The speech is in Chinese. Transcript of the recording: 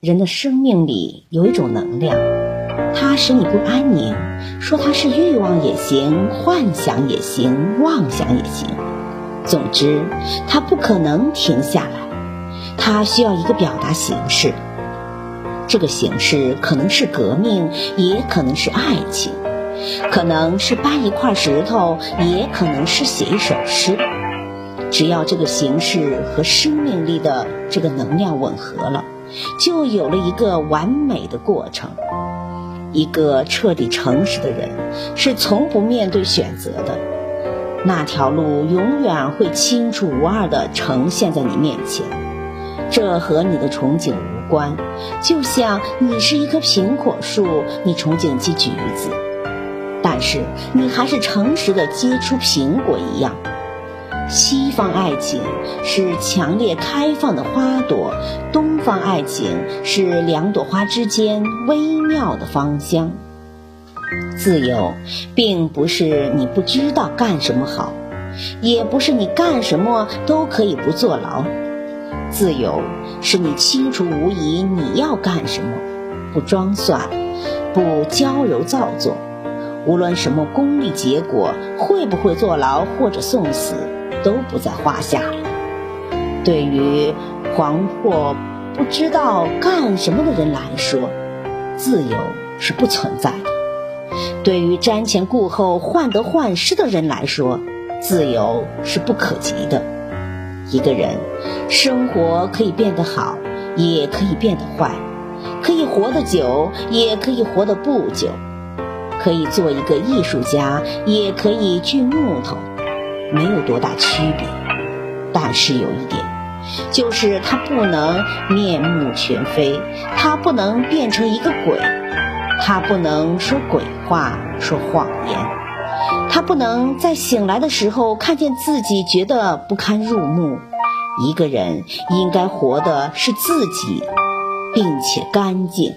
人的生命里有一种能量，它使你不安宁。说它是欲望也行，幻想也行，妄想也行。总之，它不可能停下来。它需要一个表达形式。这个形式可能是革命，也可能是爱情，可能是搬一块石头，也可能是写一首诗。只要这个形式和生命力的这个能量吻合了。就有了一个完美的过程。一个彻底诚实的人是从不面对选择的，那条路永远会清楚无二地呈现在你面前。这和你的憧憬无关，就像你是一棵苹果树，你憧憬结橘子，但是你还是诚实地结出苹果一样。西方爱情是强烈开放的花朵，东方爱情是两朵花之间微妙的芳香。自由，并不是你不知道干什么好，也不是你干什么都可以不坐牢。自由，是你清楚无疑你要干什么，不装蒜，不娇柔造作，无论什么功利结果，会不会坐牢或者送死。都不在话下了。对于惶惑不知道干什么的人来说，自由是不存在的；对于瞻前顾后、患得患失的人来说，自由是不可及的。一个人生活可以变得好，也可以变得坏；可以活得久，也可以活得不久；可以做一个艺术家，也可以锯木头。没有多大区别，但是有一点，就是他不能面目全非，他不能变成一个鬼，他不能说鬼话、说谎言，他不能在醒来的时候看见自己觉得不堪入目。一个人应该活的是自己，并且干净。